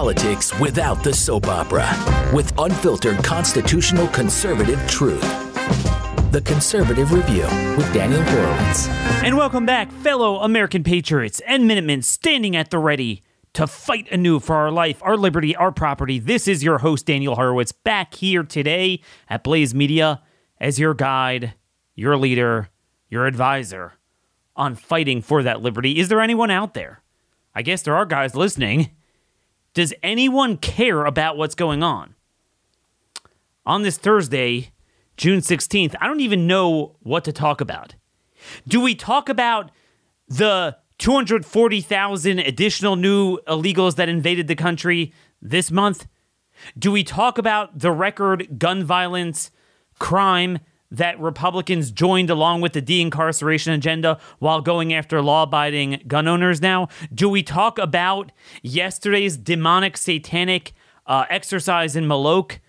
politics without the soap opera with unfiltered constitutional conservative truth. The Conservative Review with Daniel Horowitz. And welcome back, fellow American patriots and Minutemen standing at the ready to fight anew for our life, our liberty, our property. This is your host, Daniel Horowitz, back here today at Blaze Media as your guide, your leader, your advisor on fighting for that liberty. Is there anyone out there? I guess there are guys listening. Does anyone care about what's going on? On this Thursday, June 16th, I don't even know what to talk about. Do we talk about the 240,000 additional new illegals that invaded the country this month? Do we talk about the record gun violence crime that Republicans joined along with the de incarceration agenda while going after law abiding gun owners now? Do we talk about yesterday's demonic satanic uh, exercise in Moloch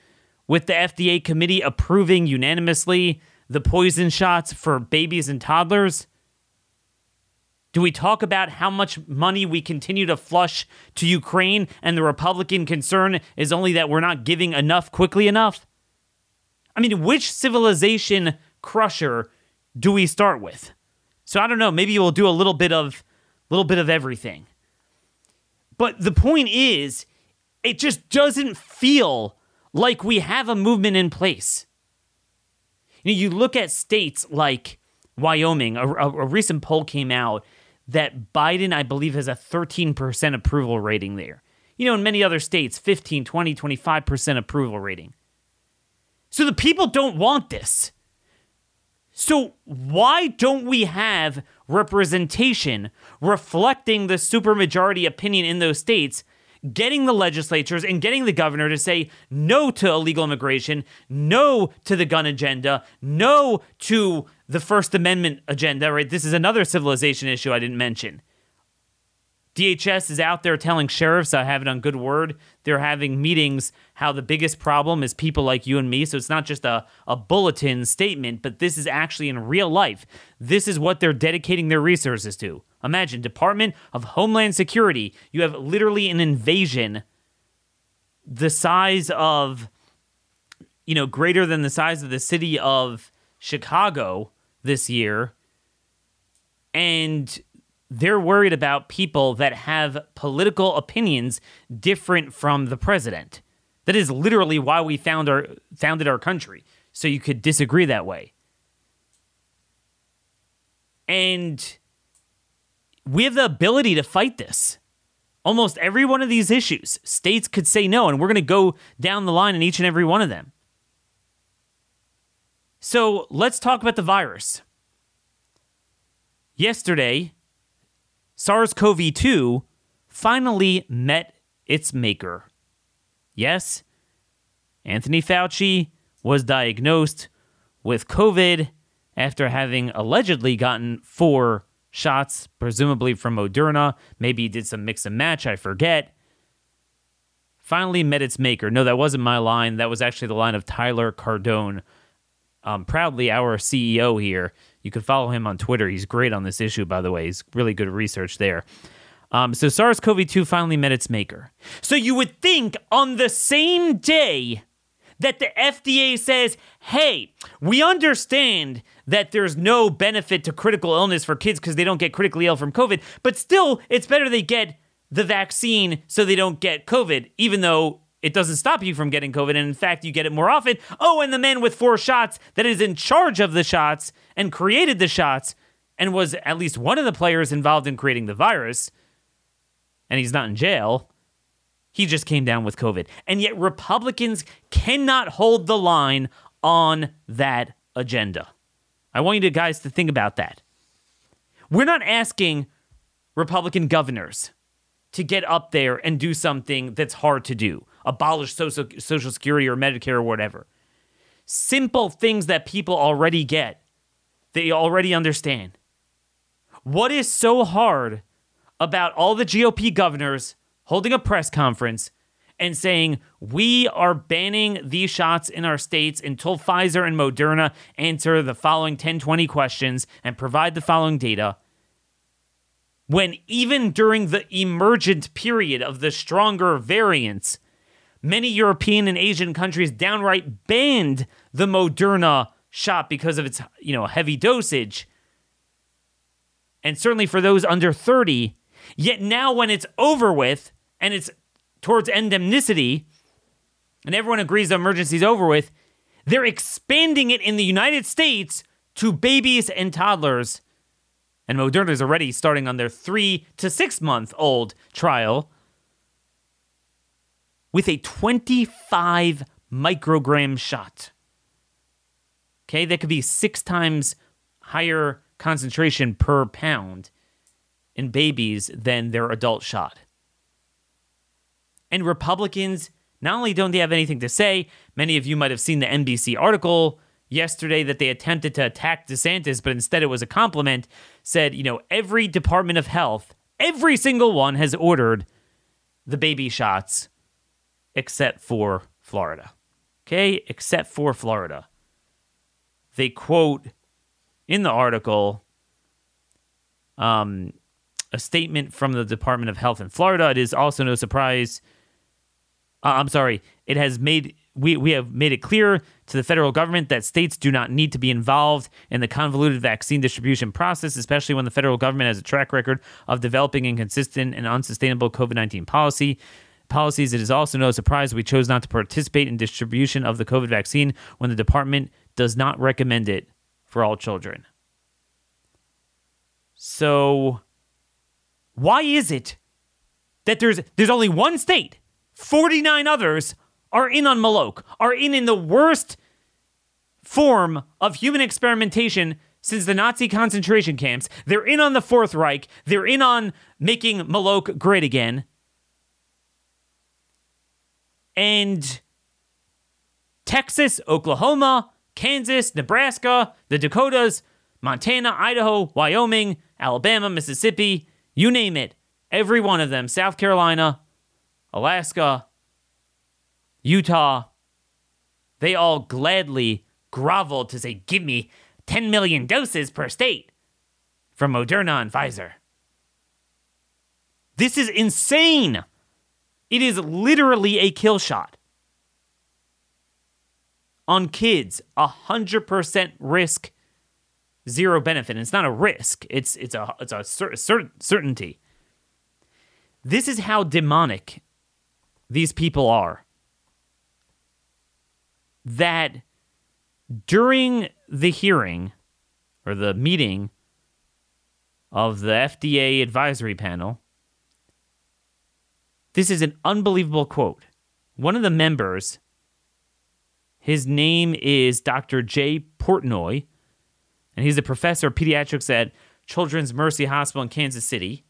with the FDA committee approving unanimously the poison shots for babies and toddlers? Do we talk about how much money we continue to flush to Ukraine and the Republican concern is only that we're not giving enough quickly enough? I mean, which civilization crusher do we start with? So I don't know. Maybe we'll do a little bit of, little bit of everything. But the point is, it just doesn't feel like we have a movement in place. You, know, you look at states like Wyoming. A, a, a recent poll came out that Biden, I believe, has a 13% approval rating there. You know, in many other states, 15, 20, 25% approval rating. So the people don't want this. So why don't we have representation reflecting the supermajority opinion in those states, getting the legislatures and getting the governor to say no to illegal immigration, no to the gun agenda, no to the First Amendment agenda, right? This is another civilization issue I didn't mention. DHS is out there telling sheriffs, I have it on good word, they're having meetings how the biggest problem is people like you and me. So it's not just a, a bulletin statement, but this is actually in real life. This is what they're dedicating their resources to. Imagine Department of Homeland Security, you have literally an invasion the size of, you know, greater than the size of the city of Chicago this year. And they're worried about people that have political opinions different from the president. That is literally why we found our founded our country, so you could disagree that way. And we have the ability to fight this. Almost every one of these issues, states could say no, and we're going to go down the line in each and every one of them. So let's talk about the virus. Yesterday, SARS CoV 2 finally met its maker. Yes, Anthony Fauci was diagnosed with COVID after having allegedly gotten four shots, presumably from Moderna. Maybe he did some mix and match, I forget. Finally met its maker. No, that wasn't my line. That was actually the line of Tyler Cardon, um, proudly our CEO here. You can follow him on Twitter. He's great on this issue, by the way. He's really good research there. Um, so SARS CoV 2 finally met its maker. So you would think on the same day that the FDA says, hey, we understand that there's no benefit to critical illness for kids because they don't get critically ill from COVID, but still, it's better they get the vaccine so they don't get COVID, even though it doesn't stop you from getting COVID. And in fact, you get it more often. Oh, and the man with four shots that is in charge of the shots and created the shots and was at least one of the players involved in creating the virus, and he's not in jail. He just came down with COVID. And yet, Republicans cannot hold the line on that agenda. I want you guys to think about that. We're not asking Republican governors to get up there and do something that's hard to do abolish social, social Security or Medicare or whatever. Simple things that people already get, they already understand. What is so hard about all the GOP governors holding a press conference and saying, we are banning these shots in our states until Pfizer and Moderna answer the following 1020 questions and provide the following data? when even during the emergent period of the stronger variants, many European and Asian countries downright banned the Moderna shot because of its, you know, heavy dosage. And certainly for those under 30, yet now when it's over with and it's towards endemnicity and everyone agrees the emergency is over with, they're expanding it in the United States to babies and toddlers. And Moderna is already starting on their three to six month old trial with a 25 microgram shot. Okay, that could be six times higher concentration per pound in babies than their adult shot. And Republicans, not only don't they have anything to say, many of you might have seen the NBC article yesterday that they attempted to attack DeSantis, but instead it was a compliment, said, you know, every Department of Health, every single one has ordered the baby shots except for Florida. Okay, except for Florida. They quote in the article um, a statement from the Department of Health in Florida. It is also no surprise. Uh, I'm sorry. It has made we, we have made it clear to the federal government that states do not need to be involved in the convoluted vaccine distribution process, especially when the federal government has a track record of developing inconsistent and unsustainable COVID 19 policy policies, it is also no surprise we chose not to participate in distribution of the COVID vaccine when the department does not recommend it for all children. So, why is it that there's there's only one state, 49 others are in on Moloch, are in in the worst form of human experimentation since the Nazi concentration camps. They're in on the Fourth Reich. They're in on making Moloch great again. And Texas, Oklahoma, Kansas, Nebraska, the Dakotas, Montana, Idaho, Wyoming, Alabama, Mississippi, you name it. Every one of them, South Carolina, Alaska, Utah, they all gladly groveled to say, Give me 10 million doses per state from Moderna and Pfizer. This is insane. It is literally a kill shot. On kids, 100% risk, zero benefit. And it's not a risk, it's, it's a, it's a cer- cer- certainty. This is how demonic these people are. That during the hearing or the meeting of the FDA advisory panel, this is an unbelievable quote. One of the members, his name is Dr. Jay Portnoy, and he's a professor of pediatrics at Children's Mercy Hospital in Kansas City.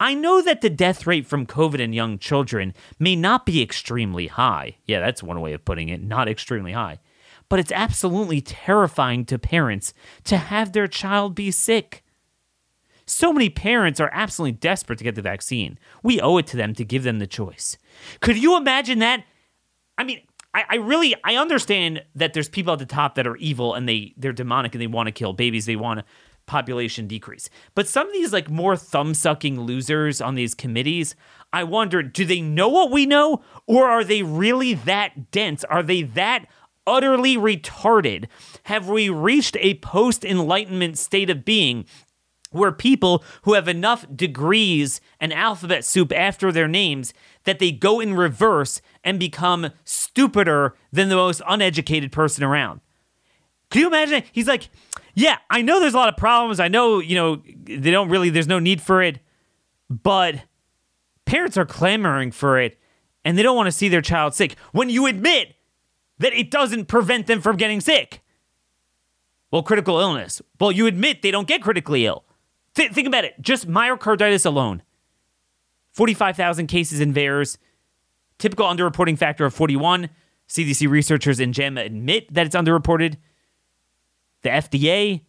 I know that the death rate from COVID in young children may not be extremely high. Yeah, that's one way of putting it, not extremely high. But it's absolutely terrifying to parents to have their child be sick. So many parents are absolutely desperate to get the vaccine. We owe it to them to give them the choice. Could you imagine that? I mean, I, I, really I understand that there's people at the top that are evil and they they're demonic and they want to kill babies. They want population decrease. But some of these like more thumb sucking losers on these committees, I wonder, do they know what we know, or are they really that dense? Are they that utterly retarded? Have we reached a post enlightenment state of being where people who have enough degrees and alphabet soup after their names that they go in reverse and become stupider than the most uneducated person around. Can you imagine? He's like, yeah, I know there's a lot of problems. I know, you know, they don't really, there's no need for it, but parents are clamoring for it and they don't want to see their child sick when you admit that it doesn't prevent them from getting sick. Well, critical illness. Well, you admit they don't get critically ill. Th- think about it. Just myocarditis alone 45,000 cases in VAERS, typical underreporting factor of 41. CDC researchers in JAMA admit that it's underreported. The FDA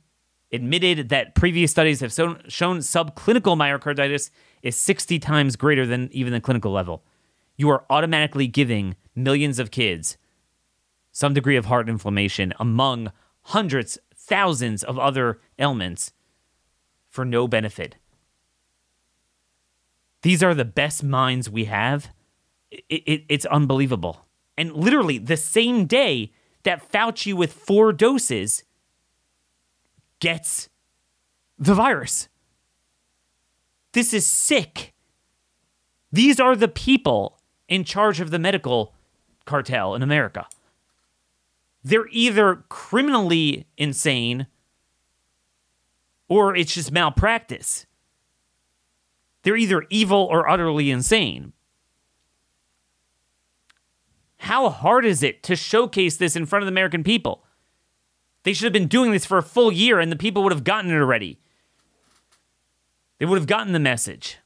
admitted that previous studies have shown, shown subclinical myocarditis is 60 times greater than even the clinical level. You are automatically giving millions of kids some degree of heart inflammation among hundreds, thousands of other ailments for no benefit these are the best minds we have, it, it, it's unbelievable. And literally the same day that Fauci with four doses gets the virus. This is sick. These are the people in charge of the medical cartel in America. They're either criminally insane or it's just malpractice. They're either evil or utterly insane. How hard is it to showcase this in front of the American people? They should have been doing this for a full year and the people would have gotten it already. They would have gotten the message.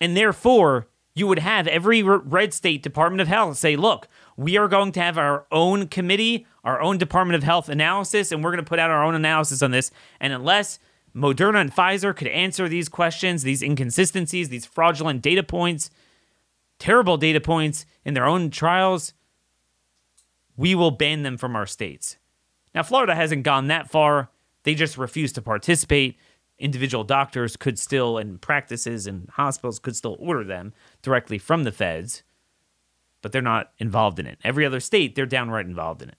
And therefore, you would have every red state Department of Health say, look, we are going to have our own committee, our own Department of Health analysis, and we're going to put out our own analysis on this. And unless Moderna and Pfizer could answer these questions, these inconsistencies, these fraudulent data points, terrible data points in their own trials, we will ban them from our states. Now, Florida hasn't gone that far. They just refuse to participate. Individual doctors could still, and practices and hospitals could still order them directly from the feds but they're not involved in it. Every other state, they're downright involved in it.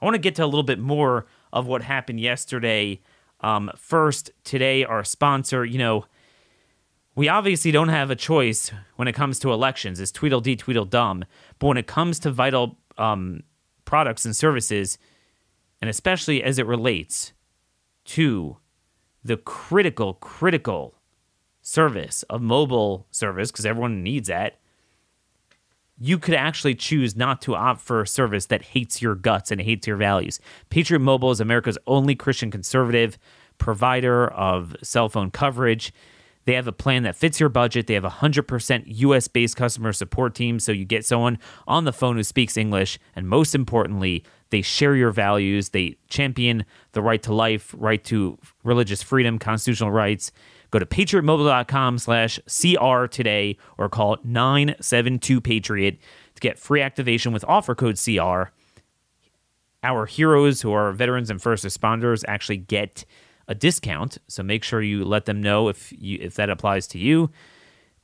I want to get to a little bit more of what happened yesterday. Um, first, today, our sponsor, you know, we obviously don't have a choice when it comes to elections. It's Tweedledee, Tweedledum. But when it comes to vital um, products and services, and especially as it relates to the critical, critical service of mobile service, because everyone needs that, you could actually choose not to opt for a service that hates your guts and hates your values. Patriot Mobile is America's only Christian conservative provider of cell phone coverage. They have a plan that fits your budget. They have a 100% US based customer support team, so you get someone on the phone who speaks English. And most importantly, they share your values. They champion the right to life, right to religious freedom, constitutional rights. Go to patriotmobile.com slash CR today or call 972 Patriot to get free activation with offer code CR. Our heroes who are veterans and first responders actually get a discount, so make sure you let them know if you if that applies to you.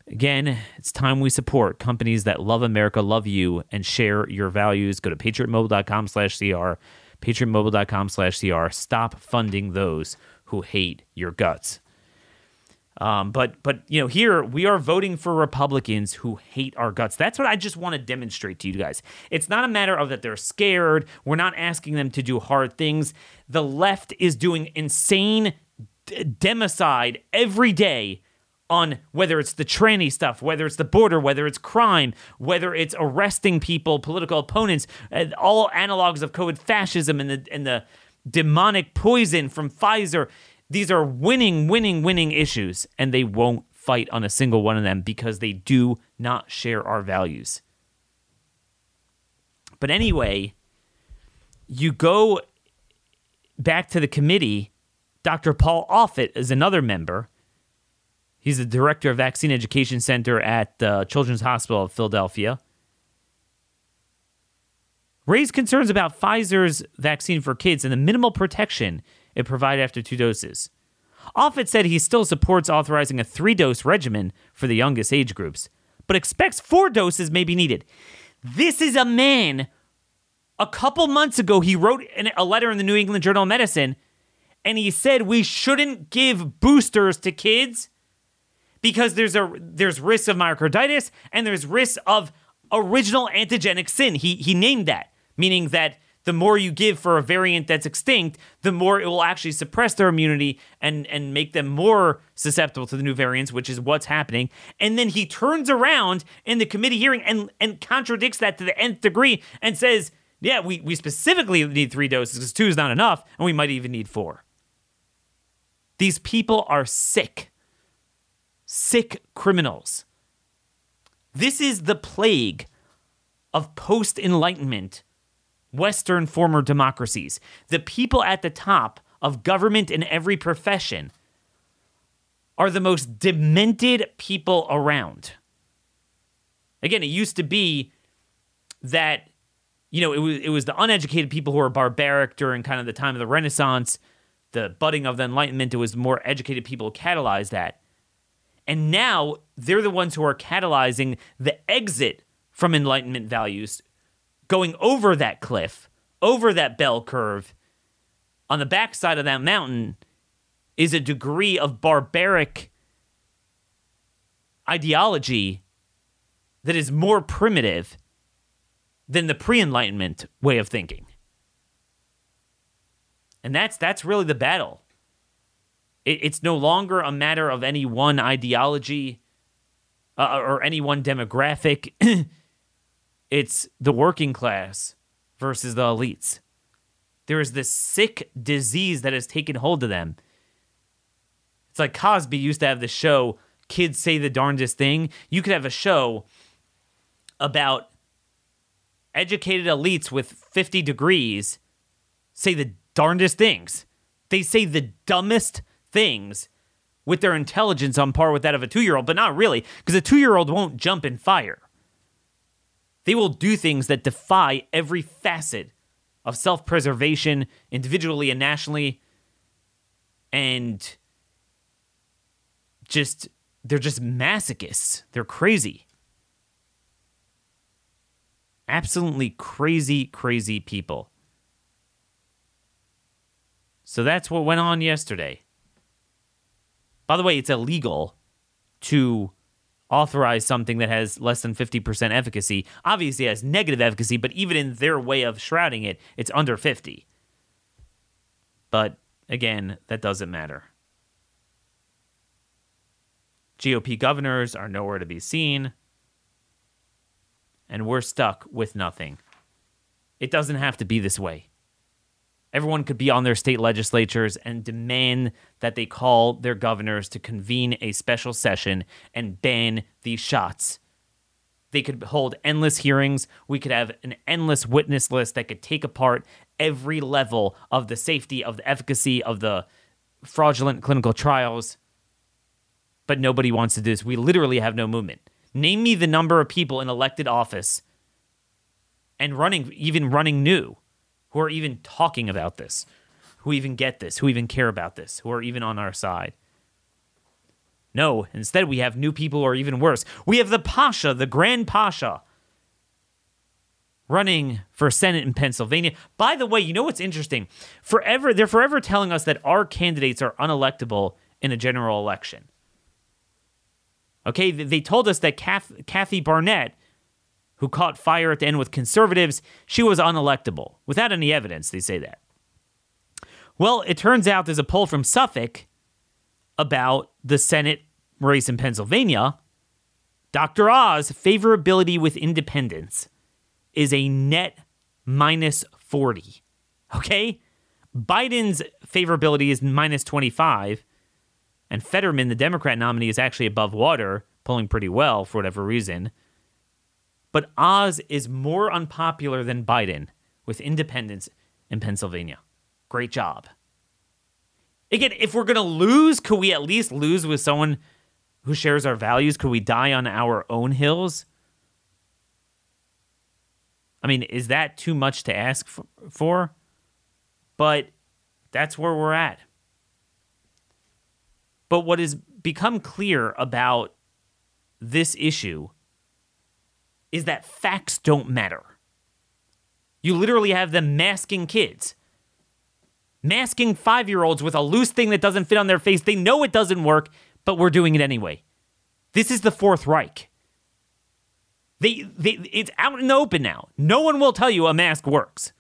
Again, it's time we support companies that love America, love you, and share your values. Go to patriotmobile.com slash CR, patriotmobile.com slash CR. Stop funding those who hate your guts. Um, but but you know here we are voting for Republicans who hate our guts. That's what I just want to demonstrate to you guys. It's not a matter of that they're scared. We're not asking them to do hard things. The left is doing insane d- democide every day on whether it's the tranny stuff, whether it's the border, whether it's crime, whether it's arresting people, political opponents, all analogs of COVID fascism and the and the demonic poison from Pfizer. These are winning, winning, winning issues, and they won't fight on a single one of them because they do not share our values. But anyway, you go back to the committee. Dr. Paul Offit is another member. He's the director of Vaccine Education Center at Children's Hospital of Philadelphia. Raised concerns about Pfizer's vaccine for kids and the minimal protection it provided after two doses. Offit said he still supports authorizing a three dose regimen for the youngest age groups, but expects four doses may be needed. This is a man. A couple months ago, he wrote a letter in the New England Journal of Medicine and he said we shouldn't give boosters to kids because there's a there's risk of myocarditis and there's risk of original antigenic sin. He he named that, meaning that the more you give for a variant that's extinct, the more it will actually suppress their immunity and and make them more susceptible to the new variants, which is what's happening. And then he turns around in the committee hearing and and contradicts that to the nth degree and says, "Yeah, we we specifically need three doses because two is not enough, and we might even need four. These people are sick, sick criminals. This is the plague of post Enlightenment Western former democracies. The people at the top of government in every profession are the most demented people around. Again, it used to be that you know it was it was the uneducated people who were barbaric during kind of the time of the Renaissance, the budding of the Enlightenment. It was more educated people who catalyzed that. And now they're the ones who are catalyzing the exit from Enlightenment values, going over that cliff, over that bell curve. On the backside of that mountain is a degree of barbaric ideology that is more primitive than the pre-enlightenment way of thinking. And that's that's really the battle. It, it's no longer a matter of any one ideology uh, or any one demographic. it's the working class versus the elites. There is this sick disease that has taken hold of them. It's like Cosby used to have the show Kids Say the Darndest Thing. You could have a show about educated elites with 50 degrees say the darndest things. They say the dumbest things with their intelligence on par with that of a two year old, but not really, because a two year old won't jump in fire. They will do things that defy every facet of self preservation, individually and nationally, and just, they're just masochists. They're crazy. Absolutely crazy, crazy people. So that's what went on yesterday. By the way, it's illegal to authorize something that has less than 50% efficacy. Obviously, it has negative efficacy, but even in their way of shrouding it, it's under 50. But again, that doesn't matter. GOP governors are nowhere to be seen, and we're stuck with nothing. It doesn't have to be this way. Everyone could be on their state legislatures and demand that they call their governors to convene a special session and ban these shots. They could hold endless hearings. We could have an endless witness list that could take apart every level of the safety, of the efficacy, of the fraudulent clinical trials. But nobody wants to do this. We literally have no movement. Name me the number of people in elected office and running, even running new who are even talking about this, who even get this, who even care about this, who are even on our side. No, instead, we have new people or even worse. We have the Pasha, the Grand Pasha, running for Senate in Pennsylvania. By the way, you know what's interesting? Forever, they're forever telling us that our candidates are unelectable in a general election. Okay, they told us that Kathy Barnette who caught fire at the end with conservatives, she was unelectable. Without any evidence, they say that. Well, it turns out there's a poll from Suffolk about the Senate race in Pennsylvania. Dr. Oz favorability with independents is a net minus 40. Okay? Biden's favorability is minus 25, and Fetterman, the Democrat nominee, is actually above water, polling pretty well for whatever reason. But Oz is more unpopular than Biden with independents in Pennsylvania. Great job. Again, if we're going to lose, could we at least lose with someone who shares our values? Could we die on our own hills? I mean, is that too much to ask for? But that's where we're at. But what has become clear about this issue is that facts don't matter. You literally have them masking kids, masking five year olds with a loose thing that doesn't fit on their face. They know it doesn't work, but we're doing it anyway. This is the Fourth Reich. They, they, it's out in the open now. No one will tell you a mask works.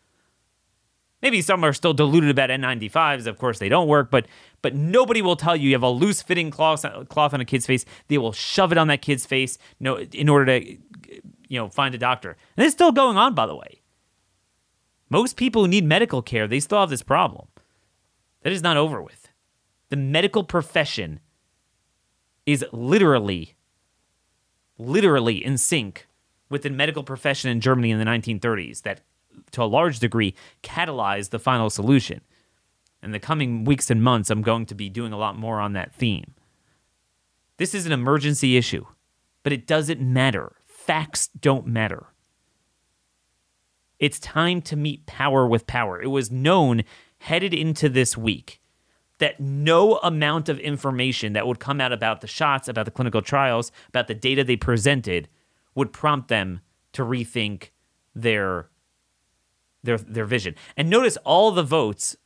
Maybe some are still deluded about N95s. Of course, they don't work, but but nobody will tell you you have a loose fitting cloth cloth on a kid's face. They will shove it on that kid's face, no, in order to you know, find a doctor. And it's still going on, by the way. Most people who need medical care, they still have this problem. That is not over with. The medical profession is literally, literally in sync with the medical profession in Germany in the 1930s that, to a large degree, catalyzed the final solution. In the coming weeks and months, I'm going to be doing a lot more on that theme. This is an emergency issue, but it doesn't matter facts don't matter. It's time to meet power with power. It was known headed into this week that no amount of information that would come out about the shots, about the clinical trials, about the data they presented would prompt them to rethink their their their vision. And notice all the votes,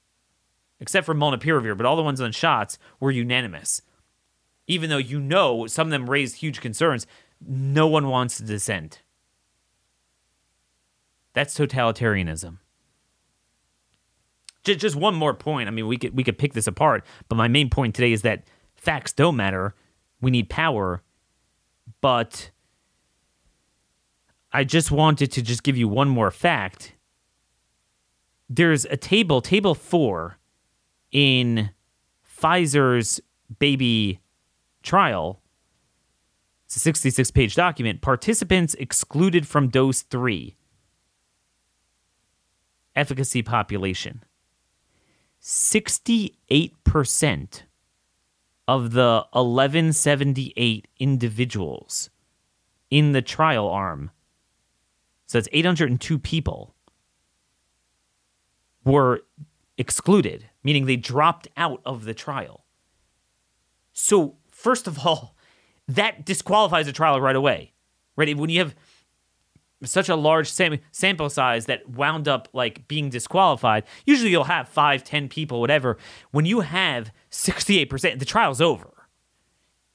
except for Molnupiravir, but all the ones on shots were unanimous. Even though you know some of them raised huge concerns, no one wants to dissent. That's totalitarianism. Just, just one more point. I mean, we could we could pick this apart, but my main point today is that facts don't matter. We need power, but I just wanted to just give you one more fact. There's a table, table four, in Pfizer's baby trial. It's a 66 page document. Participants excluded from dose three. Efficacy population. 68% of the 1178 individuals in the trial arm, so that's 802 people, were excluded, meaning they dropped out of the trial. So, first of all, that disqualifies the trial right away. Right? When you have such a large sam- sample size that wound up like being disqualified usually you'll have five ten people whatever. When you have 68% the trial's over.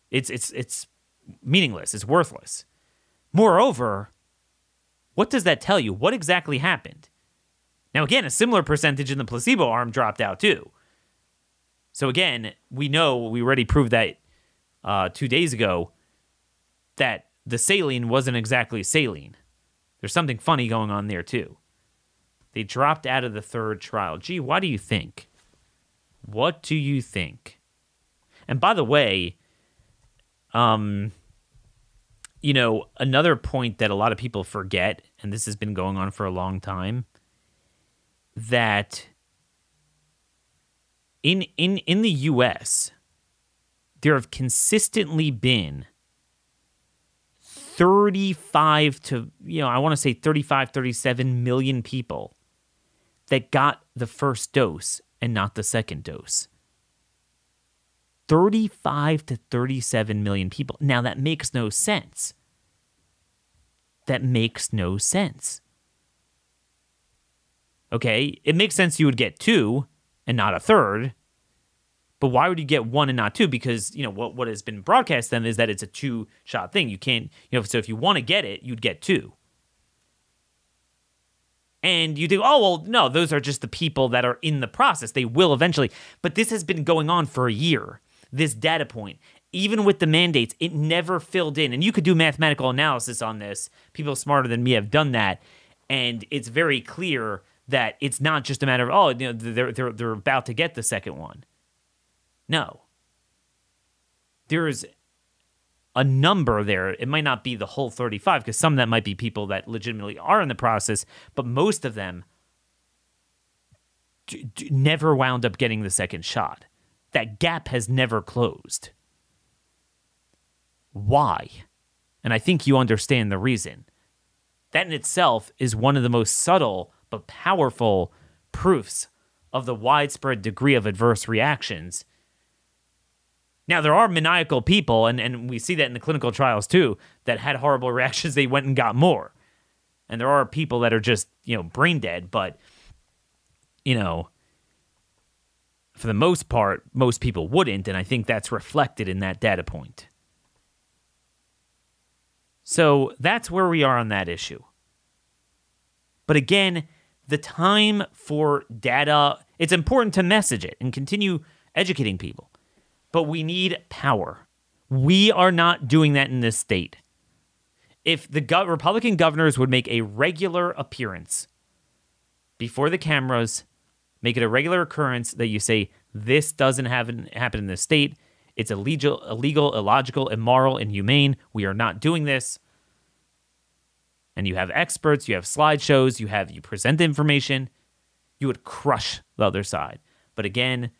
It's it's it's meaningless. It's worthless. Moreover what does that tell you? What exactly happened? Now again a similar percentage in the placebo arm dropped out too. So again we know we already proved that uh, two days ago that the saline wasn't exactly saline there's something funny going on there, too. They dropped out of the third trial. Gee, why do you think? What do you think? And by the way, um, you know, another point that a lot of people forget, and this has been going on for a long time, that in in in the US, there have consistently been 35 to, you know, I want to say 35, 37 million people that got the first dose and not the second dose. 35 to 37 million people. Now, that makes no sense. That makes no sense. Okay, it makes sense you would get two and not a third but why would you get one and not two? Because you know what what has been broadcast then is that it's a two shot thing. You can't you know so if you want to get it, you'd get two. And you think, oh well, no, those are just the people that are in the process. They will eventually. But this has been going on for a year. This data point, even with the mandates, it never filled in. And you could do mathematical analysis on this. People smarter than me have done that, and it's very clear that it's not just a matter of oh, you know, they're they're they're about to get the second one. No. There's a number there. It might not be the whole 35 because some of that might be people that legitimately are in the process, but most of them d- d- never wound up getting the second shot. That gap has never closed. Why? And I think you understand the reason. That in itself is one of the most subtle but powerful proofs of the widespread degree of adverse reactions now, there are maniacal people, and, and we see that in the clinical trials too, that had horrible reactions. They went and got more. And there are people that are just, you know, brain dead, but, you know, for the most part, most people wouldn't. And I think that's reflected in that data point. So that's where we are on that issue. But again, the time for data, it's important to message it and continue educating people but we need power. We are not doing that in this state. If the go- Republican governors would make a regular appearance before the cameras, make it a regular occurrence that you say this doesn't happen happen in this state. It's illegal, illegal, illogical, immoral, inhumane. We are not doing this. And you have experts, you have slideshows, you have you present information, you would crush the other side. But again,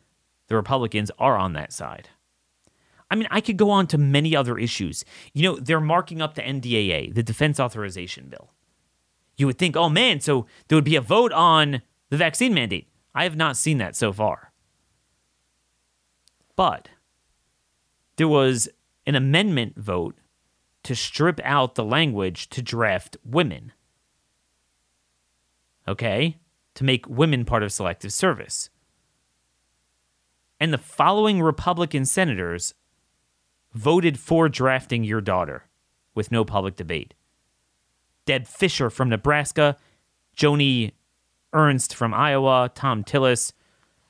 the Republicans are on that side. I mean, I could go on to many other issues. You know, they're marking up the NDAA, the Defense Authorization Bill. You would think, oh man, so there would be a vote on the vaccine mandate. I have not seen that so far. But there was an amendment vote to strip out the language to draft women. Okay? To make women part of selective service. And the following Republican senators voted for drafting your daughter with no public debate Deb Fischer from Nebraska, Joni Ernst from Iowa, Thom Tillis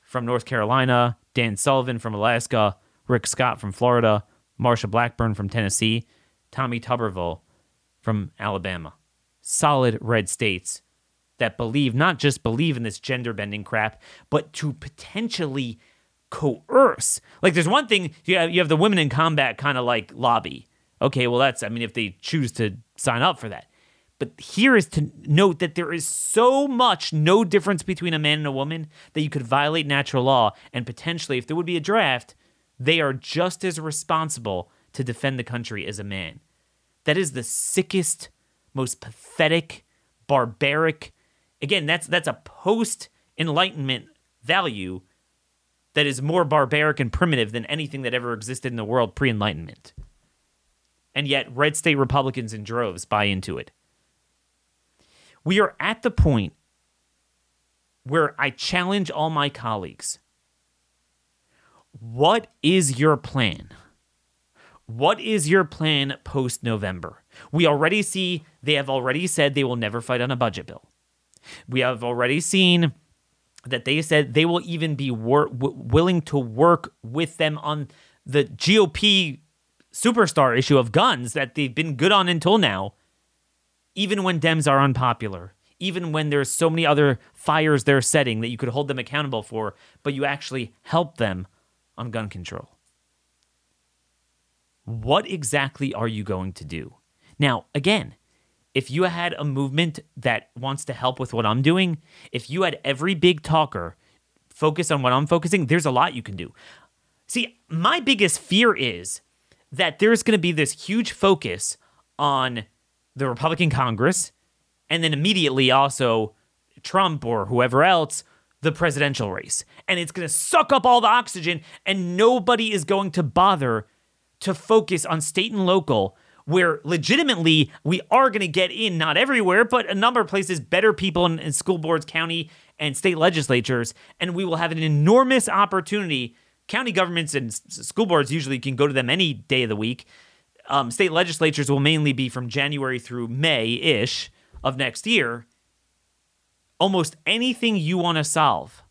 from North Carolina, Dan Sullivan from Alaska, Rick Scott from Florida, Marsha Blackburn from Tennessee, Tommy Tuberville from Alabama. Solid red states that believe, not just believe in this gender bending crap, but to potentially coerce. Like there's one thing you have, you have the women in combat kind of like lobby. Okay, well that's I mean if they choose to sign up for that. But here is to note that there is so much no difference between a man and a woman that you could violate natural law and potentially if there would be a draft, they are just as responsible to defend the country as a man. That is the sickest, most pathetic, barbaric. Again, that's that's a post enlightenment value that is more barbaric and primitive than anything that ever existed in the world pre Enlightenment. And yet, red state Republicans in droves buy into it. We are at the point where I challenge all my colleagues. What is your plan? What is your plan post November? We already see they have already said they will never fight on a budget bill. We have already seen that they said they will even be wor- w- willing to work with them on the GOP superstar issue of guns that they've been good on until now, even when Dems are unpopular, even when there's so many other fires they're setting that you could hold them accountable for, but you actually help them on gun control. What exactly are you going to do? Now, again, if you had a movement that wants to help with what I'm doing, if you had every big talker focus on what I'm focusing, there's a lot you can do. See, my biggest fear is that there's going to be this huge focus on the Republican Congress and then immediately also Trump or whoever else the presidential race. And it's going to suck up all the oxygen and nobody is going to bother to focus on state and local where legitimately we are going to get in, not everywhere, but a number of places, better people in, in school boards, county, and state legislatures. And we will have an enormous opportunity. County governments and school boards usually can go to them any day of the week. Um, state legislatures will mainly be from January through May ish of next year. Almost anything you want to solve.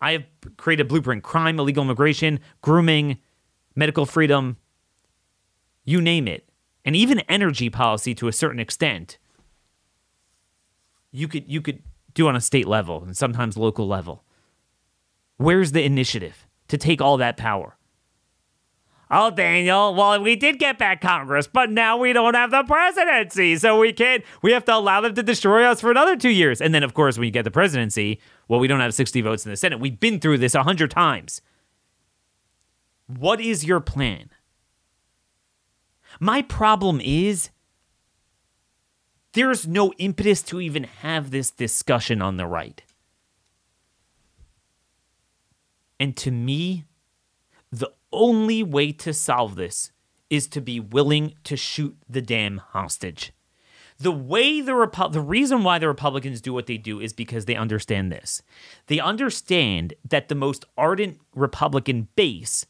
I have created blueprint crime, illegal immigration, grooming, medical freedom, you name it, and even energy policy to a certain extent, you could you could do on a state level and sometimes local level. Where's the initiative to take all that power? Oh, Daniel, well, we did get back Congress, but now we don't have the presidency. So we can't, we have to allow them to destroy us for another two years. And then, of course, when you get the presidency, well, we don't have 60 votes in the Senate. We've been through this a 100 times. What is your plan? My problem is there's no impetus to even have this discussion on the right. And to me, the only way to solve this is to be willing to shoot the damn hostage. The way the Repu- the reason why the Republicans do what they do is because they understand this. They understand that the most ardent Republican base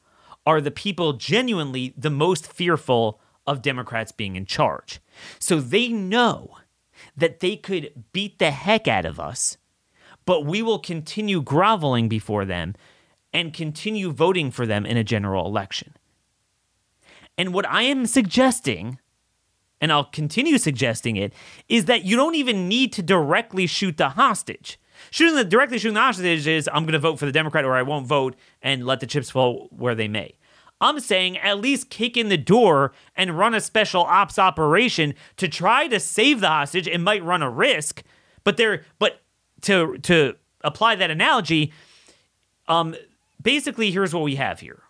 are the people genuinely the most fearful of Democrats being in charge. So they know that they could beat the heck out of us, but we will continue groveling before them and continue voting for them in a general election. And what I am suggesting, and I'll continue suggesting it, is that you don't even need to directly shoot the hostage. Shooting the directly shooting the hostage is I'm going to vote for the Democrat or I won't vote and let the chips fall where they may. I'm saying at least kick in the door and run a special ops operation to try to save the hostage. It might run a risk, but there but to to apply that analogy, um basically here's what we have here.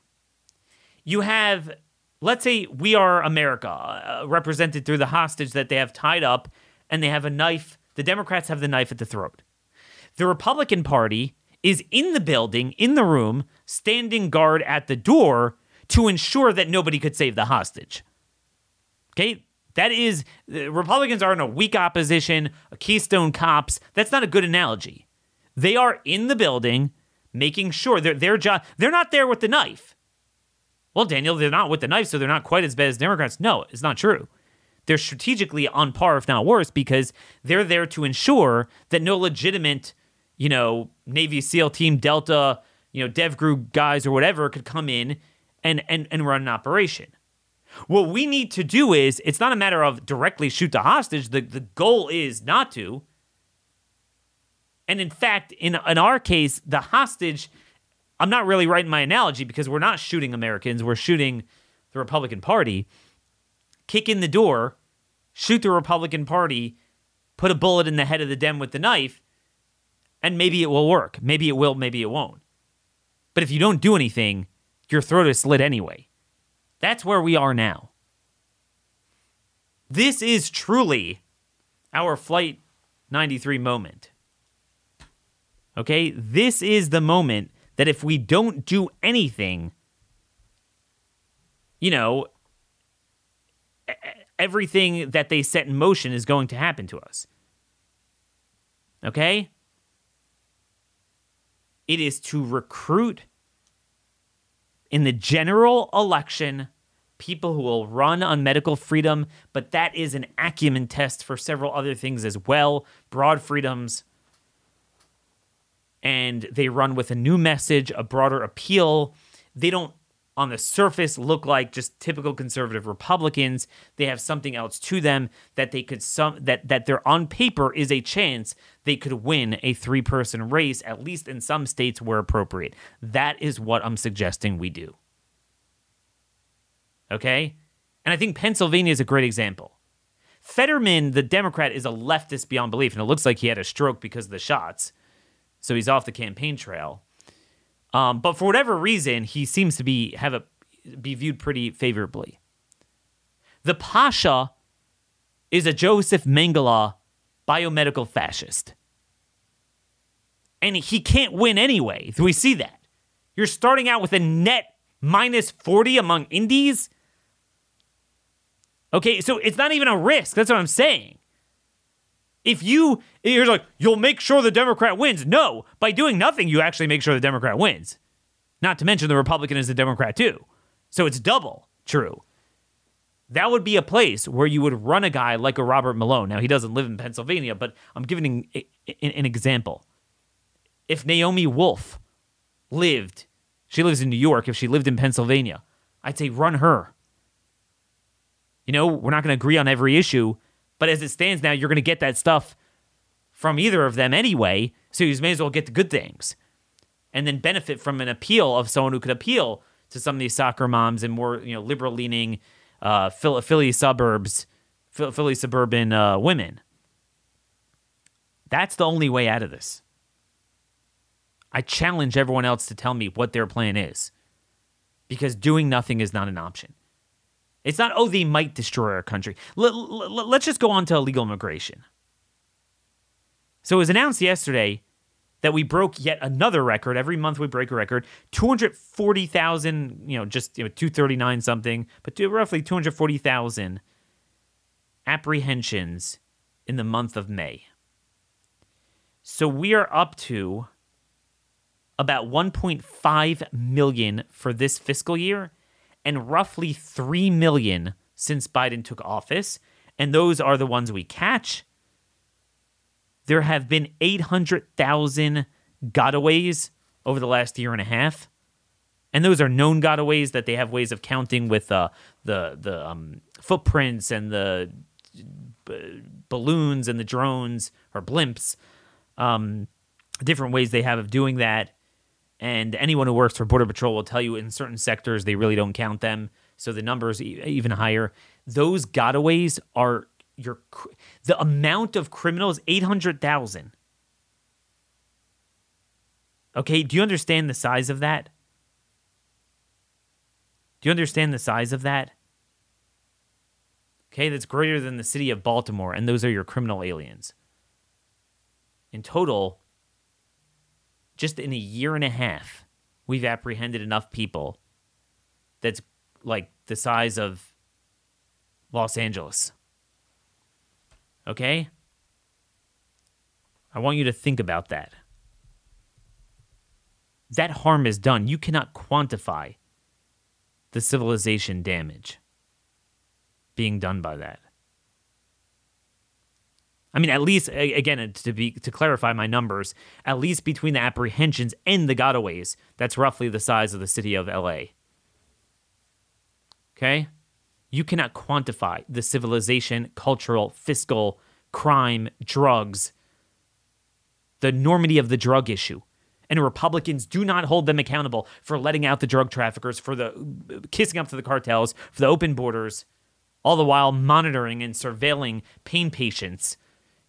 You have let's say we are America uh, represented through the hostage that they have tied up and they have a knife. The Democrats have the knife at the throat. The Republican Party is in the building, in the room, standing guard at the door to ensure that nobody could save the hostage. Okay? That is, Republicans are in a weak opposition, a Keystone Cops. That's not a good analogy. They are in the building making sure their their job they're not there with the knife. Well, Daniel, they're not with the knife, so they're not quite as bad as Democrats. No, it's not true. They're strategically on par, if not worse, because they're there to ensure that no legitimate, you know, Navy SEAL Team Delta, you know, Dev Group guys or whatever could come in and and and run an operation. What we need to do is it's not a matter of directly shoot the hostage. The the goal is not to. And in fact, in in our case, the hostage, I'm not really right in my analogy because we're not shooting Americans, we're shooting the Republican Party. Kick in the door, shoot the Republican Party, put a bullet in the head of the dem with the knife, and maybe it will work. Maybe it will, maybe it won't. But if you don't do anything, your throat is slit anyway. That's where we are now. This is truly our Flight 93 moment. Okay? This is the moment that if we don't do anything, you know, everything that they set in motion is going to happen to us. Okay? It is to recruit in the general election people who will run on medical freedom, but that is an acumen test for several other things as well broad freedoms. And they run with a new message, a broader appeal. They don't, on the surface, look like just typical conservative Republicans. They have something else to them that they could some that that there on paper is a chance they could win a three person race, at least in some states where appropriate. That is what I'm suggesting we do. Okay? And I think Pennsylvania is a great example. Fetterman, the Democrat, is a leftist beyond belief, and it looks like he had a stroke because of the shots. So he's off the campaign trail. Um, but for whatever reason, he seems to be have a be viewed pretty favorably. The Pasha is a Joseph Mengele biomedical fascist. And he can't win anyway. Do we see that. You're starting out with a net minus 40 among indies. Okay, so it's not even a risk. That's what I'm saying. If you, you're like, you'll make sure the Democrat wins. No, by doing nothing, you actually make sure the Democrat wins. Not to mention the Republican is the Democrat too. So it's double true. That would be a place where you would run a guy like a Robert Malone. Now, he doesn't live in Pennsylvania, but I'm giving an example. If Naomi Wolf lived, she lives in New York, if she lived in Pennsylvania, I'd say run her. You know, we're not going to agree on every issue, but as it stands now, you're going to get that stuff from either of them anyway. So you may as well get the good things and then benefit from an appeal of someone who could appeal to some of these soccer moms and more, you know, liberal leaning uh, Philly suburbs, Philly suburban uh, women. That's the only way out of this. I challenge everyone else to tell me what their plan is because doing nothing is not an option. It's not, oh, they might destroy our country. Let, let, let's just go on to illegal immigration. So it was announced yesterday that we broke yet another record. Every month we break a record. 240,000, you know, just you know, 239 something, but roughly 240,000 apprehensions in the month of May. So we are up to about 1.5 million for this fiscal year and roughly 3 million since Biden took office. And those are the ones we catch. There have been 800,000 gotaways over the last year and a half. And those are known gotaways that they have ways of counting with uh, the the um, footprints and the b- balloons and the drones or blimps. Um, different ways they have of doing that. And anyone who works for Border Patrol will tell you in certain sectors they really don't count them. So the numbers even higher. Those gotaways are your the amount of criminals 800,000. Okay, do you understand the size of that? Do you understand the size of that? Okay, that's greater than the city of Baltimore, and those are your criminal aliens. In total, just in a year and a half, we've apprehended enough people that's like the size of Los Angeles. Okay? I want you to think about that. That harm is done. You cannot quantify the civilization damage being done by that. I mean, at least again uh, to be to clarify my numbers, at least between the apprehensions and the gotaways, that's roughly the size of the city of LA. Okay? You cannot quantify the civilization, cultural, fiscal, crime, drugs, the enormity of the drug issue. And Republicans do not hold them accountable for letting out the drug traffickers, for the kissing up to the cartels, for the open borders, all the while monitoring and surveilling pain patients,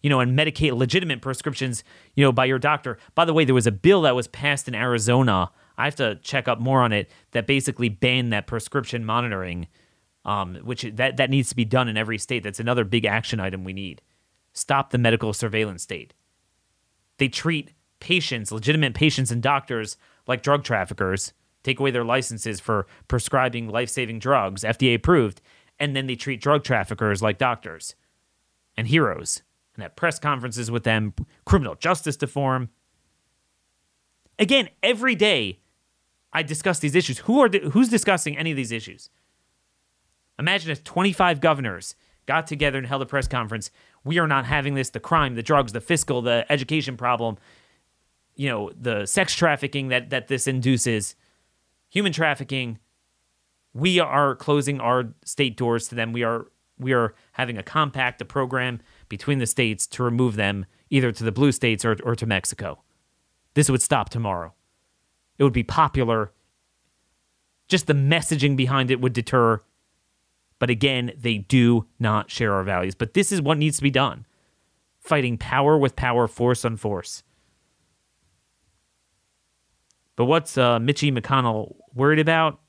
you know, and medicate legitimate prescriptions, you know, by your doctor. By the way, there was a bill that was passed in Arizona. I have to check up more on it that basically banned that prescription monitoring, um, which that that needs to be done in every state. That's another big action item we need. Stop the medical surveillance state. They treat patients, legitimate patients and doctors like drug traffickers, take away their licenses for prescribing life-saving drugs, FDA approved, and then they treat drug traffickers like doctors and heroes and have press conferences with them, criminal justice reform. Again, every day I discuss these issues. Who are the, who's discussing any of these issues? Imagine if 25 governors got together and held a press conference. We are not having this the crime, the drugs, the fiscal, the education problem, you know, the sex trafficking that that this induces, human trafficking. We are closing our state doors to them. We are we are having a compact, a program between the states to remove them either to the blue states or, or to Mexico. This would stop tomorrow. It would be popular. Just the messaging behind it would deter. But again, they do not share our values. But this is what needs to be done fighting power with power, force on force. But what's uh, Mitchie McConnell worried about?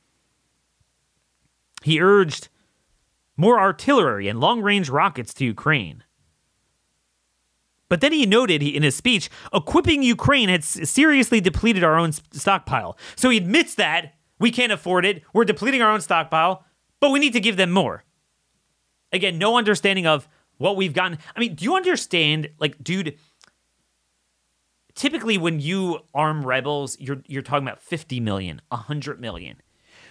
He urged more artillery and long range rockets to Ukraine. But then he noted in his speech, equipping Ukraine had seriously depleted our own stockpile. So he admits that we can't afford it. We're depleting our own stockpile, but we need to give them more. Again, no understanding of what we've gotten. I mean, do you understand? Like, dude, typically when you arm rebels, you're you're talking about 50 million, 100 million.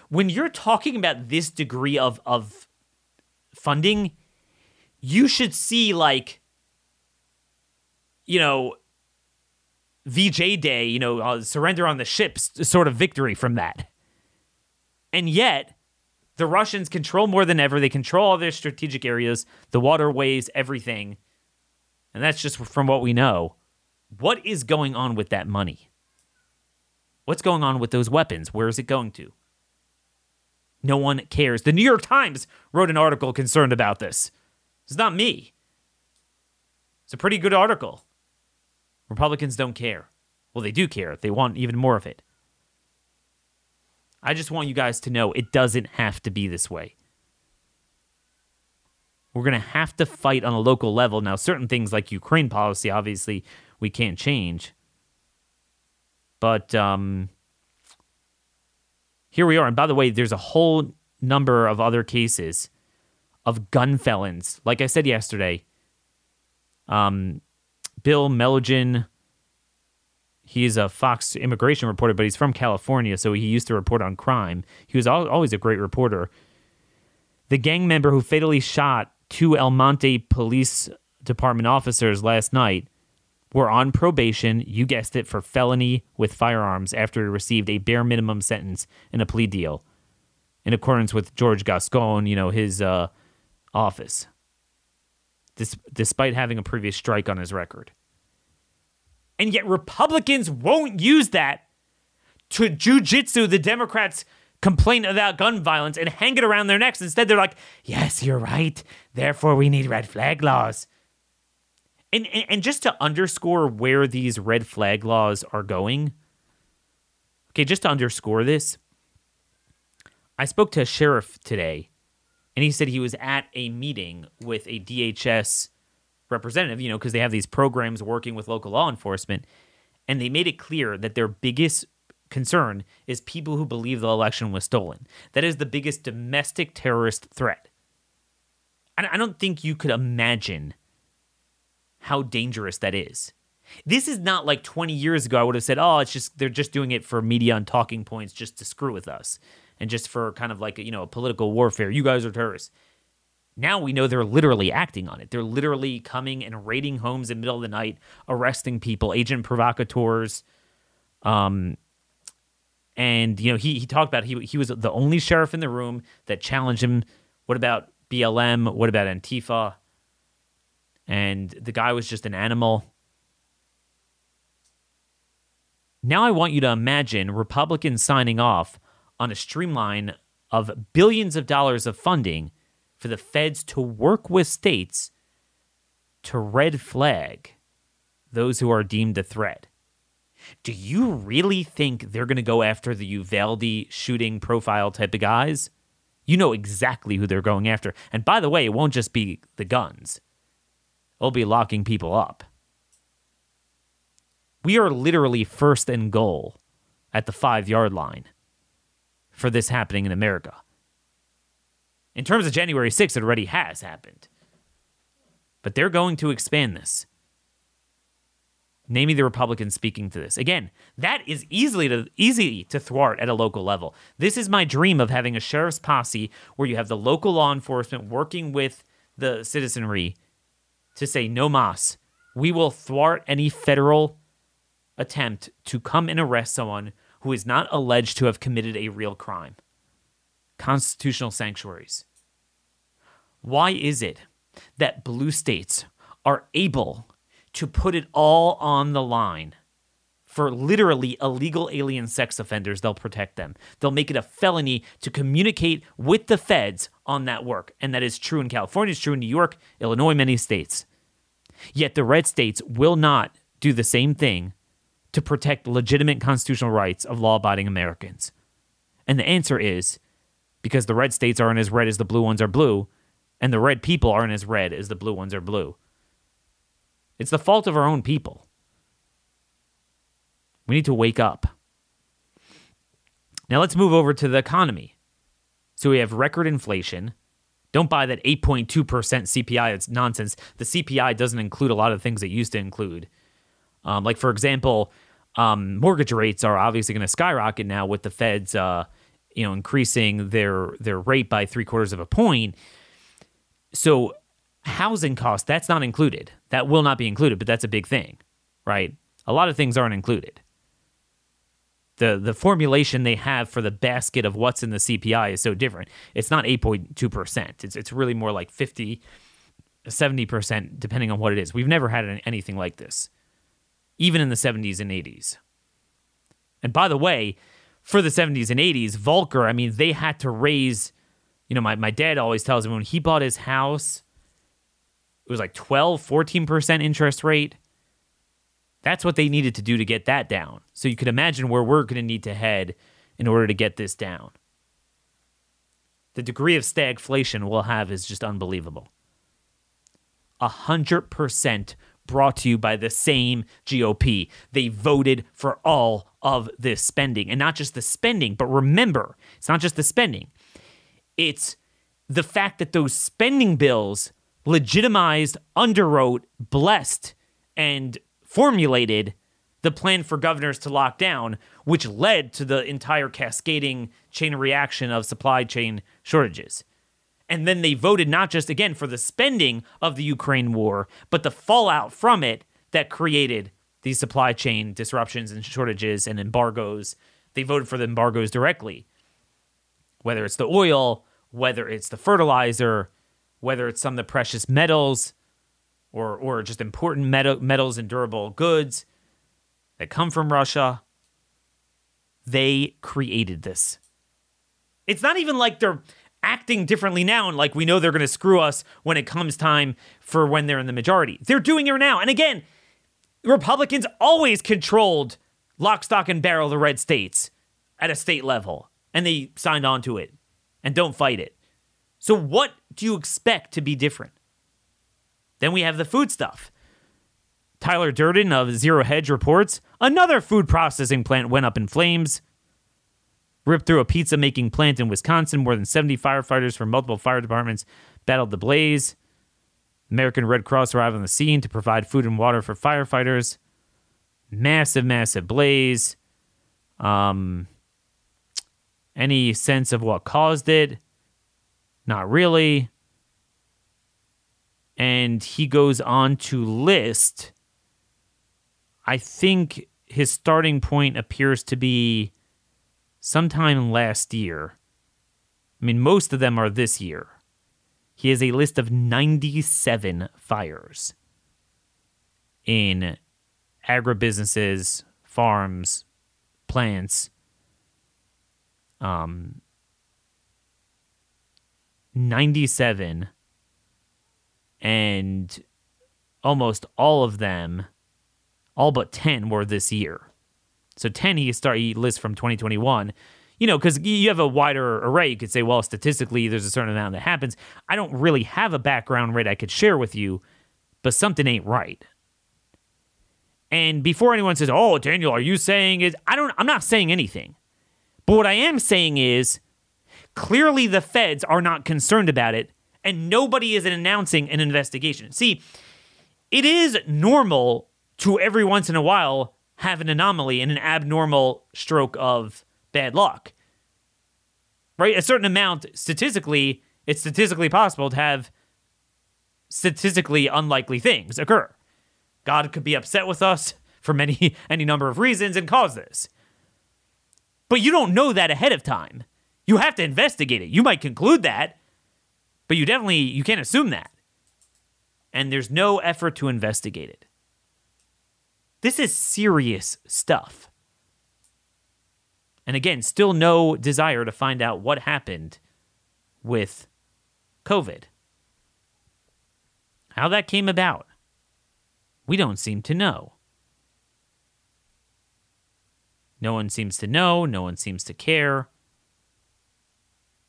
When you're talking about this degree of of funding, you should see like you know, VJ Day, you know, uh, surrender on the ships, sort of victory from that. And yet, the Russians control more than ever. They control all their strategic areas, the waterways, everything. And that's just from what we know. What is going on with that money? What's going on with those weapons? Where is it going to? No one cares. The New York Times wrote an article concerned about this. It's not me. It's a pretty good article. Republicans don't care. Well, they do care. They want even more of it. I just want you guys to know it doesn't have to be this way. We're going to have to fight on a local level. Now, certain things like Ukraine policy, obviously, we can't change. But um, here we are. And by the way, there's a whole number of other cases of gun felons. Like I said yesterday, um, Bill Melugin. He's a Fox immigration reporter, but he's from California, so he used to report on crime. He was always a great reporter. The gang member who fatally shot two El Monte Police Department officers last night were on probation, you guessed it, for felony with firearms after he received a bare minimum sentence in a plea deal, in accordance with George Gascon, you know, his uh, office despite having a previous strike on his record. And yet, Republicans won't use that to jujitsu the Democrats' complaint about gun violence and hang it around their necks. Instead, they're like, yes, you're right. Therefore, we need red flag laws. And, and, and just to underscore where these red flag laws are going, okay, just to underscore this, I spoke to a sheriff today and he said he was at a meeting with a DHS representative, you know, because they have these programs working with local law enforcement, and they made it clear that their biggest concern is people who believe the election was stolen. That is the biggest domestic terrorist threat. And I don't think you could imagine how dangerous that is. This is not like 20 years ago I would have said, "Oh, it's just they're just doing it for media and talking points just to screw with us and just for kind of like, you know, a political warfare. You guys are terrorists." Now we know they're literally acting on it. They're literally coming and raiding homes in the middle of the night, arresting people, agent provocateurs. Um, and you know, he he talked about he he was the only sheriff in the room that challenged him. What about BLM? What about Antifa? And the guy was just an animal. Now I want you to imagine Republicans signing off on a streamline of billions of dollars of funding for the feds to work with states to red flag those who are deemed a threat. Do you really think they're going to go after the Uvalde shooting profile type of guys? You know exactly who they're going after. And by the way, it won't just be the guns, it'll be locking people up. We are literally first and goal at the five yard line for this happening in America. In terms of January 6th, it already has happened. But they're going to expand this. Name me the Republicans speaking to this. Again, that is easily to easy to thwart at a local level. This is my dream of having a sheriff's posse where you have the local law enforcement working with the citizenry to say no mas. We will thwart any federal attempt to come and arrest someone who is not alleged to have committed a real crime constitutional sanctuaries. Why is it that blue states are able to put it all on the line? For literally illegal alien sex offenders, they'll protect them. They'll make it a felony to communicate with the feds on that work. And that is true in California, it's true in New York, Illinois, many states. Yet the red states will not do the same thing to protect legitimate constitutional rights of law abiding Americans. And the answer is because the red states aren't as red as the blue ones are blue, and the red people aren't as red as the blue ones are blue. It's the fault of our own people. We need to wake up. Now let's move over to the economy. So we have record inflation. Don't buy that 8.2% CPI. It's nonsense. The CPI doesn't include a lot of things it used to include. Um, like, for example, um, mortgage rates are obviously going to skyrocket now with the Fed's uh, you know increasing their their rate by three quarters of a point. So housing costs that's not included. That will not be included, but that's a big thing, right? A lot of things aren't included. The the formulation they have for the basket of what's in the CPI is so different. It's not 8.2%. It's it's really more like 50 70% depending on what it is. We've never had anything like this. Even in the 70s and 80s. And by the way, for the 70s and 80s, Volcker, I mean, they had to raise, you know, my, my dad always tells me when he bought his house, it was like 12, 14% interest rate. That's what they needed to do to get that down. So you could imagine where we're going to need to head in order to get this down. The degree of stagflation we'll have is just unbelievable. 100% brought to you by the same GOP. They voted for all of this spending. And not just the spending, but remember, it's not just the spending, it's the fact that those spending bills legitimized, underwrote, blessed, and formulated the plan for governors to lock down, which led to the entire cascading chain reaction of supply chain shortages. And then they voted not just again for the spending of the Ukraine war, but the fallout from it that created these supply chain disruptions and shortages and embargoes. They voted for the embargoes directly. Whether it's the oil, whether it's the fertilizer, whether it's some of the precious metals or or just important metal, metals and durable goods that come from Russia, they created this. It's not even like they're acting differently now and like we know they're going to screw us when it comes time for when they're in the majority. They're doing it now. And again, Republicans always controlled lock, stock, and barrel the red states at a state level, and they signed on to it and don't fight it. So, what do you expect to be different? Then we have the food stuff. Tyler Durden of Zero Hedge reports another food processing plant went up in flames. Ripped through a pizza making plant in Wisconsin. More than 70 firefighters from multiple fire departments battled the blaze. American Red Cross arrived on the scene to provide food and water for firefighters. Massive, massive blaze. Um, any sense of what caused it? Not really. And he goes on to list, I think his starting point appears to be sometime last year. I mean, most of them are this year. He has a list of 97 fires in agribusinesses, farms, plants. Um, 97 and almost all of them all but 10 were this year so 10 he start he lists from 2021 you know because you have a wider array. You could say well statistically there's a certain amount that happens. I don't really have a background rate i could share with you but something ain't right. And before anyone says oh daniel are you saying is i don't i'm not saying anything. But what i am saying is Clearly, the feds are not concerned about it, and nobody is announcing an investigation. See, it is normal to every once in a while have an anomaly and an abnormal stroke of bad luck. Right? A certain amount, statistically, it's statistically possible to have statistically unlikely things occur. God could be upset with us for many any number of reasons and cause this. But you don't know that ahead of time. You have to investigate it. You might conclude that, but you definitely you can't assume that. And there's no effort to investigate it. This is serious stuff. And again, still no desire to find out what happened with COVID. How that came about, we don't seem to know. No one seems to know, no one seems to care.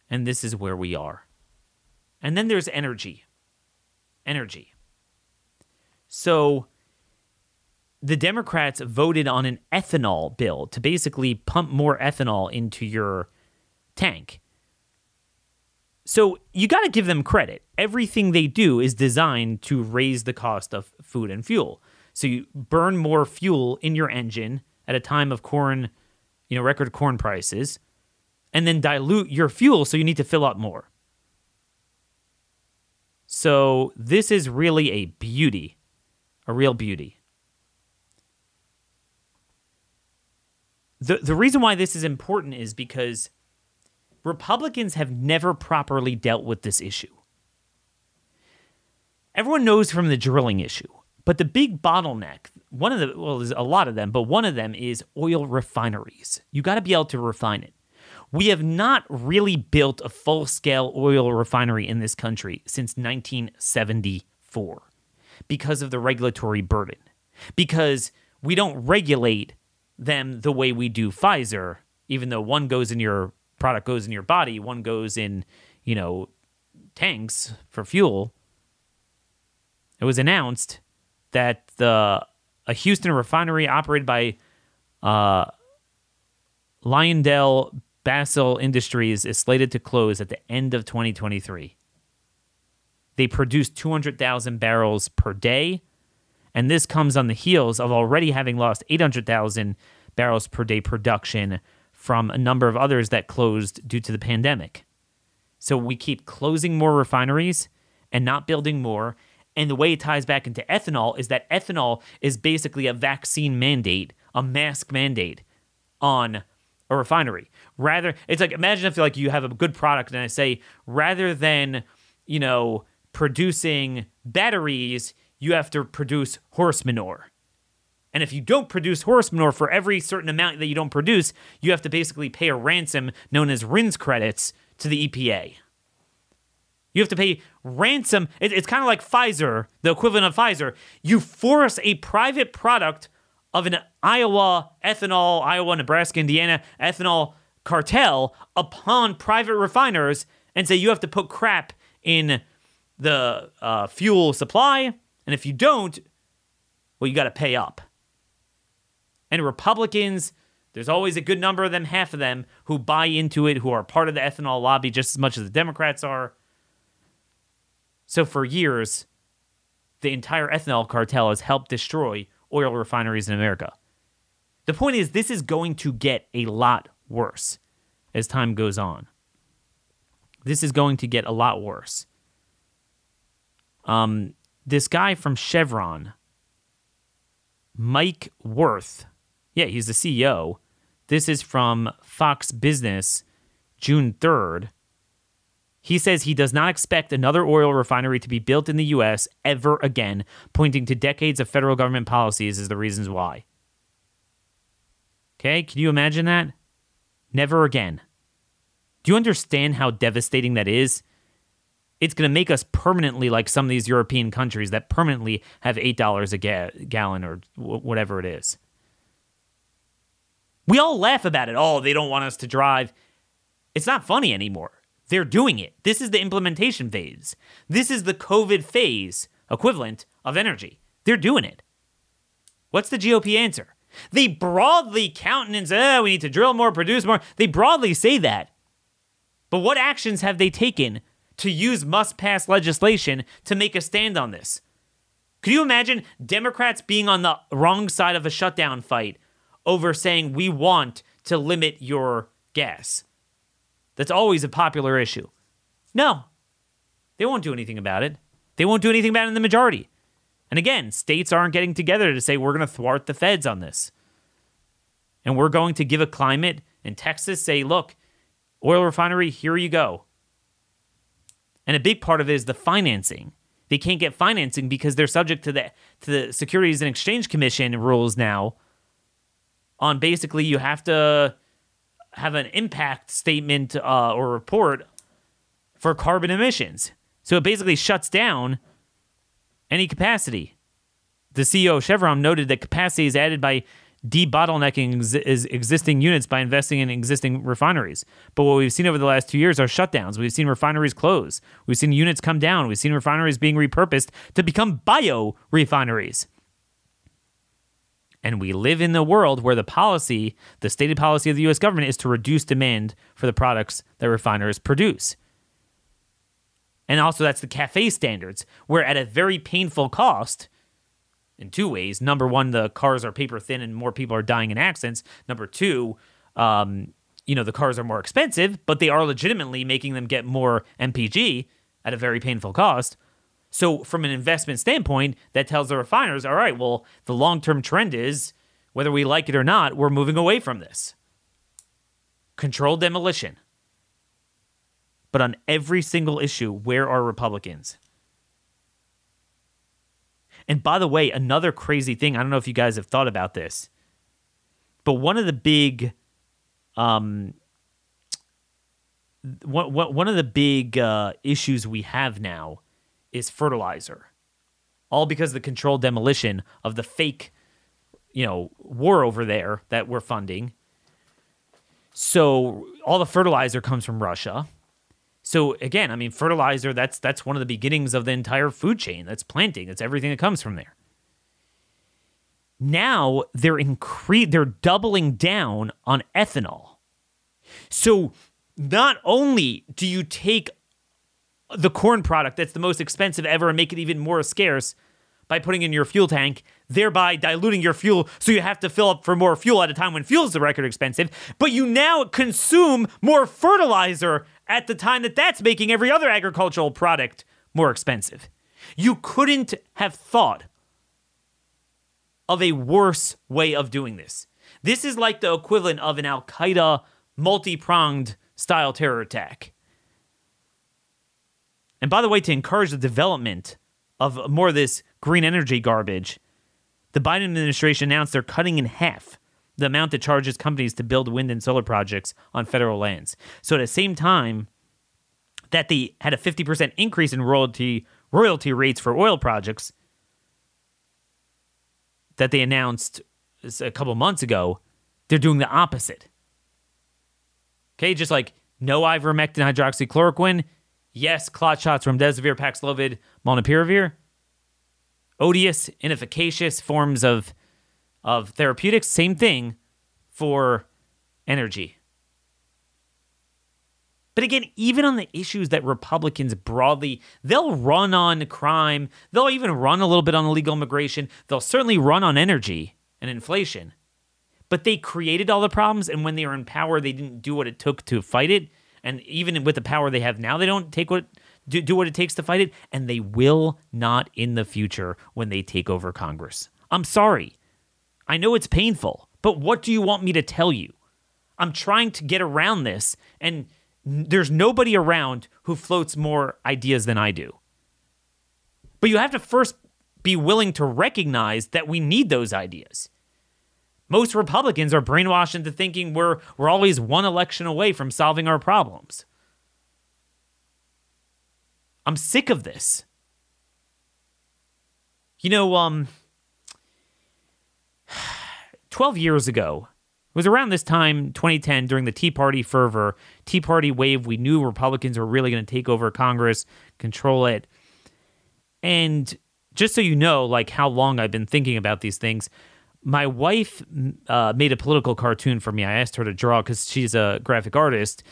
And this is where we are. And then there's energy. Energy. So the Democrats voted on an ethanol bill to basically pump more ethanol into your tank. So you got to give them credit. Everything they do is designed to raise the cost of food and fuel. So you burn more fuel in your engine at a time of corn, you know, record corn prices and then dilute your fuel so you need to fill up more. So this is really a beauty, a real beauty. The, the reason why this is important is because Republicans have never properly dealt with this issue. Everyone knows from the drilling issue, but the big bottleneck, one of the, well, there's a lot of them, but one of them is oil refineries. You got to be able to refine it. We have not really built a full scale oil refinery in this country since 1974 because of the regulatory burden. Because we don't regulate them the way we do Pfizer, even though one goes in your product goes in your body, one goes in, you know, tanks for fuel. It was announced that the a Houston refinery operated by uh, Lyondell Basel Industries is slated to close at the end of 2023. They produce 200,000 barrels per day, and this comes on the heels of already having lost 800,000 barrels per day production from a number of others that closed due to the pandemic. So we keep closing more refineries and not building more. And the way it ties back into ethanol is that ethanol is basically a vaccine mandate, a mask mandate on a refinery. Rather, it's like imagine if like you have a good product and I say rather than you know producing batteries, you have to produce horse manure. And if you don't produce horse manure for every certain amount that you don't produce, you have to basically pay a ransom known as RINs credits to the EPA. You have to pay ransom. it's kind of like Pfizer, the equivalent of Pfizer. You force a private product of an Iowa ethanol, Iowa, Nebraska, Indiana ethanol cartel upon private refiners and say you have to put crap in the uh, fuel supply. And if you don't, well, you got to pay up. And Republicans, there's always a good number of them, half of them, who buy into it, who are part of the ethanol lobby just as much as the Democrats are. So for years, the entire ethanol cartel has helped destroy oil refineries in America. The point is, this is going to get a lot worse as time goes on. This is going to get a lot worse. Um, this guy from Chevron, Mike Wirth. yeah, he's the CEO. This is from Fox Business, June 3rd. He says he does not expect another oil refinery to be built in the U.S. ever again, pointing to decades of federal government policies as the reasons why. Okay, can you imagine that? Never again. Do you understand how devastating that is? It's going to make us permanently like some of these European countries that permanently have $8 a ga- gallon or w- whatever it is. We all laugh about it. Oh, they don't want us to drive. It's not funny anymore. They're doing it. This is the implementation phase. This is the COVID phase equivalent of energy. They're doing it. What's the GOP answer? They broadly countenance, oh, we need to drill more, produce more. They broadly say that. But what actions have they taken to use must pass legislation to make a stand on this? Could you imagine Democrats being on the wrong side of a shutdown fight over saying we want to limit your gas? That's always a popular issue. No, they won't do anything about it. They won't do anything about it in the majority. And again, states aren't getting together to say we're going to thwart the feds on this. And we're going to give a climate in Texas say, look, oil refinery, here you go. And a big part of it is the financing. They can't get financing because they're subject to the to the Securities and Exchange Commission rules now. On basically, you have to have an impact statement uh, or report for carbon emissions. So it basically shuts down any capacity. The CEO of Chevron noted that capacity is added by debottlenecking ex- existing units by investing in existing refineries. But what we've seen over the last two years are shutdowns. We've seen refineries close. We've seen units come down. We've seen refineries being repurposed to become bio refineries. And we live in the world where the policy, the stated policy of the US government, is to reduce demand for the products that refiners produce. And also, that's the CAFE standards, where at a very painful cost, in two ways. Number one, the cars are paper thin and more people are dying in accidents. Number two, um, you know, the cars are more expensive, but they are legitimately making them get more MPG at a very painful cost. So, from an investment standpoint, that tells the refiners, all right, well, the long term trend is whether we like it or not, we're moving away from this. Controlled demolition. But on every single issue, where are Republicans? And by the way, another crazy thing, I don't know if you guys have thought about this, but one of the big um one, one of the big uh, issues we have now is fertilizer. All because of the controlled demolition of the fake, you know, war over there that we're funding. So all the fertilizer comes from Russia. So again, I mean, fertilizer that's that's one of the beginnings of the entire food chain. That's planting. That's everything that comes from there. Now they're incre- they're doubling down on ethanol. So not only do you take the corn product that's the most expensive ever and make it even more scarce by putting in your fuel tank, thereby diluting your fuel so you have to fill up for more fuel at a time when fuel is the record expensive, but you now consume more fertilizer at the time that that's making every other agricultural product more expensive. You couldn't have thought of a worse way of doing this. This is like the equivalent of an Al Qaeda multi pronged style terror attack. And by the way, to encourage the development of more of this green energy garbage, the Biden administration announced they're cutting in half the amount that charges companies to build wind and solar projects on federal lands. So at the same time that they had a 50% increase in royalty royalty rates for oil projects that they announced a couple months ago, they're doing the opposite. Okay, just like no ivermectin hydroxychloroquine, yes, clot shots from remdesivir, Paxlovid, molnupiravir. odious, inefficacious forms of of therapeutics. Same thing for energy. But again, even on the issues that Republicans broadly, they'll run on crime, they'll even run a little bit on illegal immigration, they'll certainly run on energy and inflation. But they created all the problems, and when they were in power, they didn't do what it took to fight it. And even with the power they have now, they don't take what do, do what it takes to fight it, and they will not in the future when they take over Congress. I'm sorry. I know it's painful, but what do you want me to tell you? I'm trying to get around this, and there's nobody around who floats more ideas than I do. But you have to first be willing to recognize that we need those ideas. Most Republicans are brainwashed into thinking we're, we're always one election away from solving our problems. I'm sick of this. You know, um, 12 years ago, it was around this time, 2010, during the Tea Party fervor, Tea Party wave, we knew Republicans were really going to take over Congress, control it. And just so you know, like how long I've been thinking about these things, my wife uh, made a political cartoon for me. I asked her to draw because she's a graphic artist.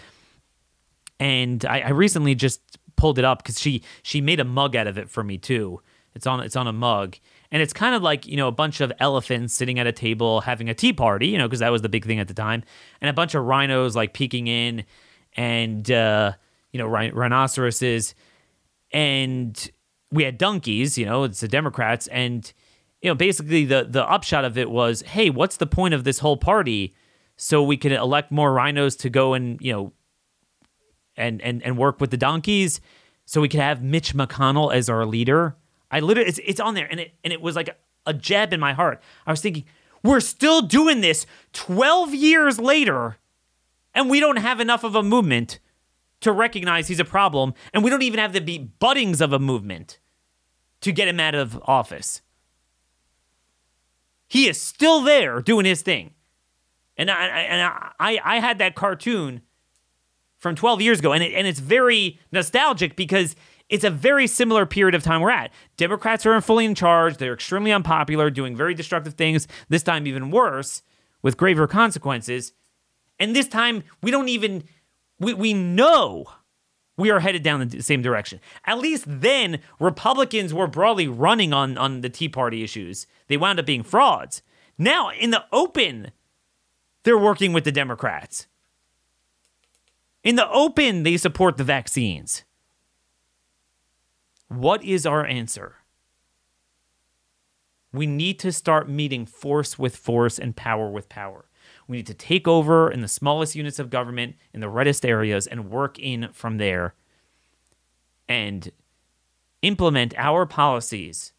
And I, I recently just pulled it up because she she made a mug out of it for me too. It's on it's on a mug, and it's kind of like you know a bunch of elephants sitting at a table having a tea party, you know, because that was the big thing at the time, and a bunch of rhinos like peeking in, and uh, you know rhinoceroses, and we had donkeys, you know, it's the Democrats, and you know basically the the upshot of it was, hey, what's the point of this whole party? So we can elect more rhinos to go and you know and and and work with the donkeys so we could have Mitch McConnell as our leader. I literally it's, it's on there and it and it was like a, a jab in my heart. I was thinking, we're still doing this 12 years later and we don't have enough of a movement to recognize he's a problem and we don't even have the be buddings of a movement to get him out of office. He is still there doing his thing. And I, and I, I had that cartoon from 12 years ago. And, it, and it's very nostalgic because it's a very similar period of time we're at. Democrats are fully in charge. They're extremely unpopular, doing very destructive things, this time even worse, with graver consequences. And this time, we don't even, we, we know we are headed down the same direction. At least then, Republicans were broadly running on, on the Tea Party issues. They wound up being frauds. Now, in the open, they're working with the Democrats. In the open, they support the vaccines. What is our answer? We need to start meeting force with force and power with power. We need to take over in the smallest units of government in the reddest areas and work in from there and implement our policies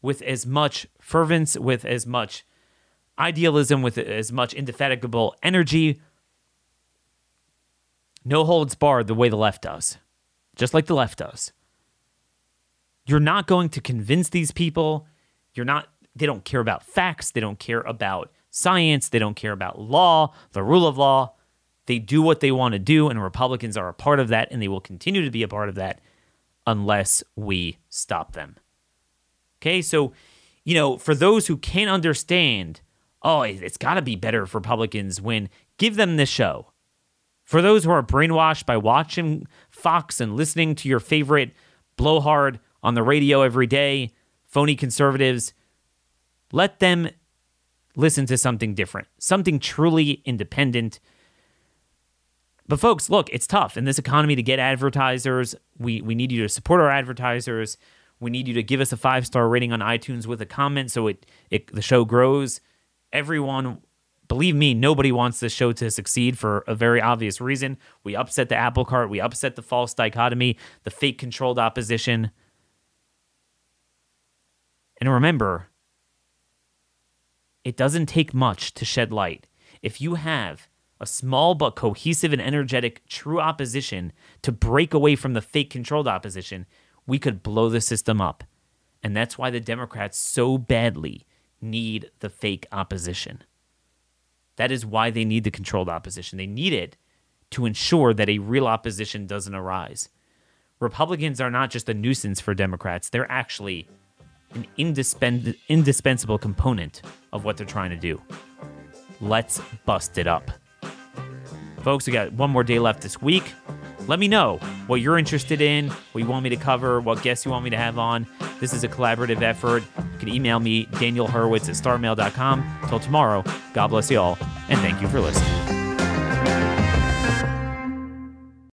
with as much fervence, with as much idealism, with as much indefatigable energy, no holds barred the way the left does, just like the left does. You're not going to convince these people. You're not, they don't care about facts. They don't care about science. They don't care about law, the rule of law. They do what they want to do, and Republicans are a part of that, and they will continue to be a part of that unless we stop them. Okay, so, you know, for those who can't understand, oh, it's got to be better if Republicans win, give them this show. For those who are brainwashed by watching Fox and listening to your favorite blowhard on the radio every day, phony conservatives, let them listen to something different, something truly independent. But folks, look, it's tough in this economy to get advertisers. We we need you to support our advertisers. We need you to give us a five star rating on iTunes with a comment so it, it the show grows. Everyone believe me, nobody wants this show to succeed for a very obvious reason. We upset the apple cart, we upset the false dichotomy, the fake controlled opposition. And remember, it doesn't take much to shed light. If you have a small but cohesive and energetic true opposition to break away from the fake controlled opposition, we could blow the system up. And that's why the Democrats so badly need the fake opposition. That is why they need the controlled opposition. They need it to ensure that a real opposition doesn't arise. Republicans are not just a nuisance for Democrats, they're actually an indispens- indispensable component of what they're trying to do. Let's bust it up. Folks, we got one more day left this week. Let me know what you're interested in, what you want me to cover, what guests you want me to have on. This is a collaborative effort. You can email me, Daniel Horowitz at starmail.com. Till tomorrow, God bless you all, and thank you for listening.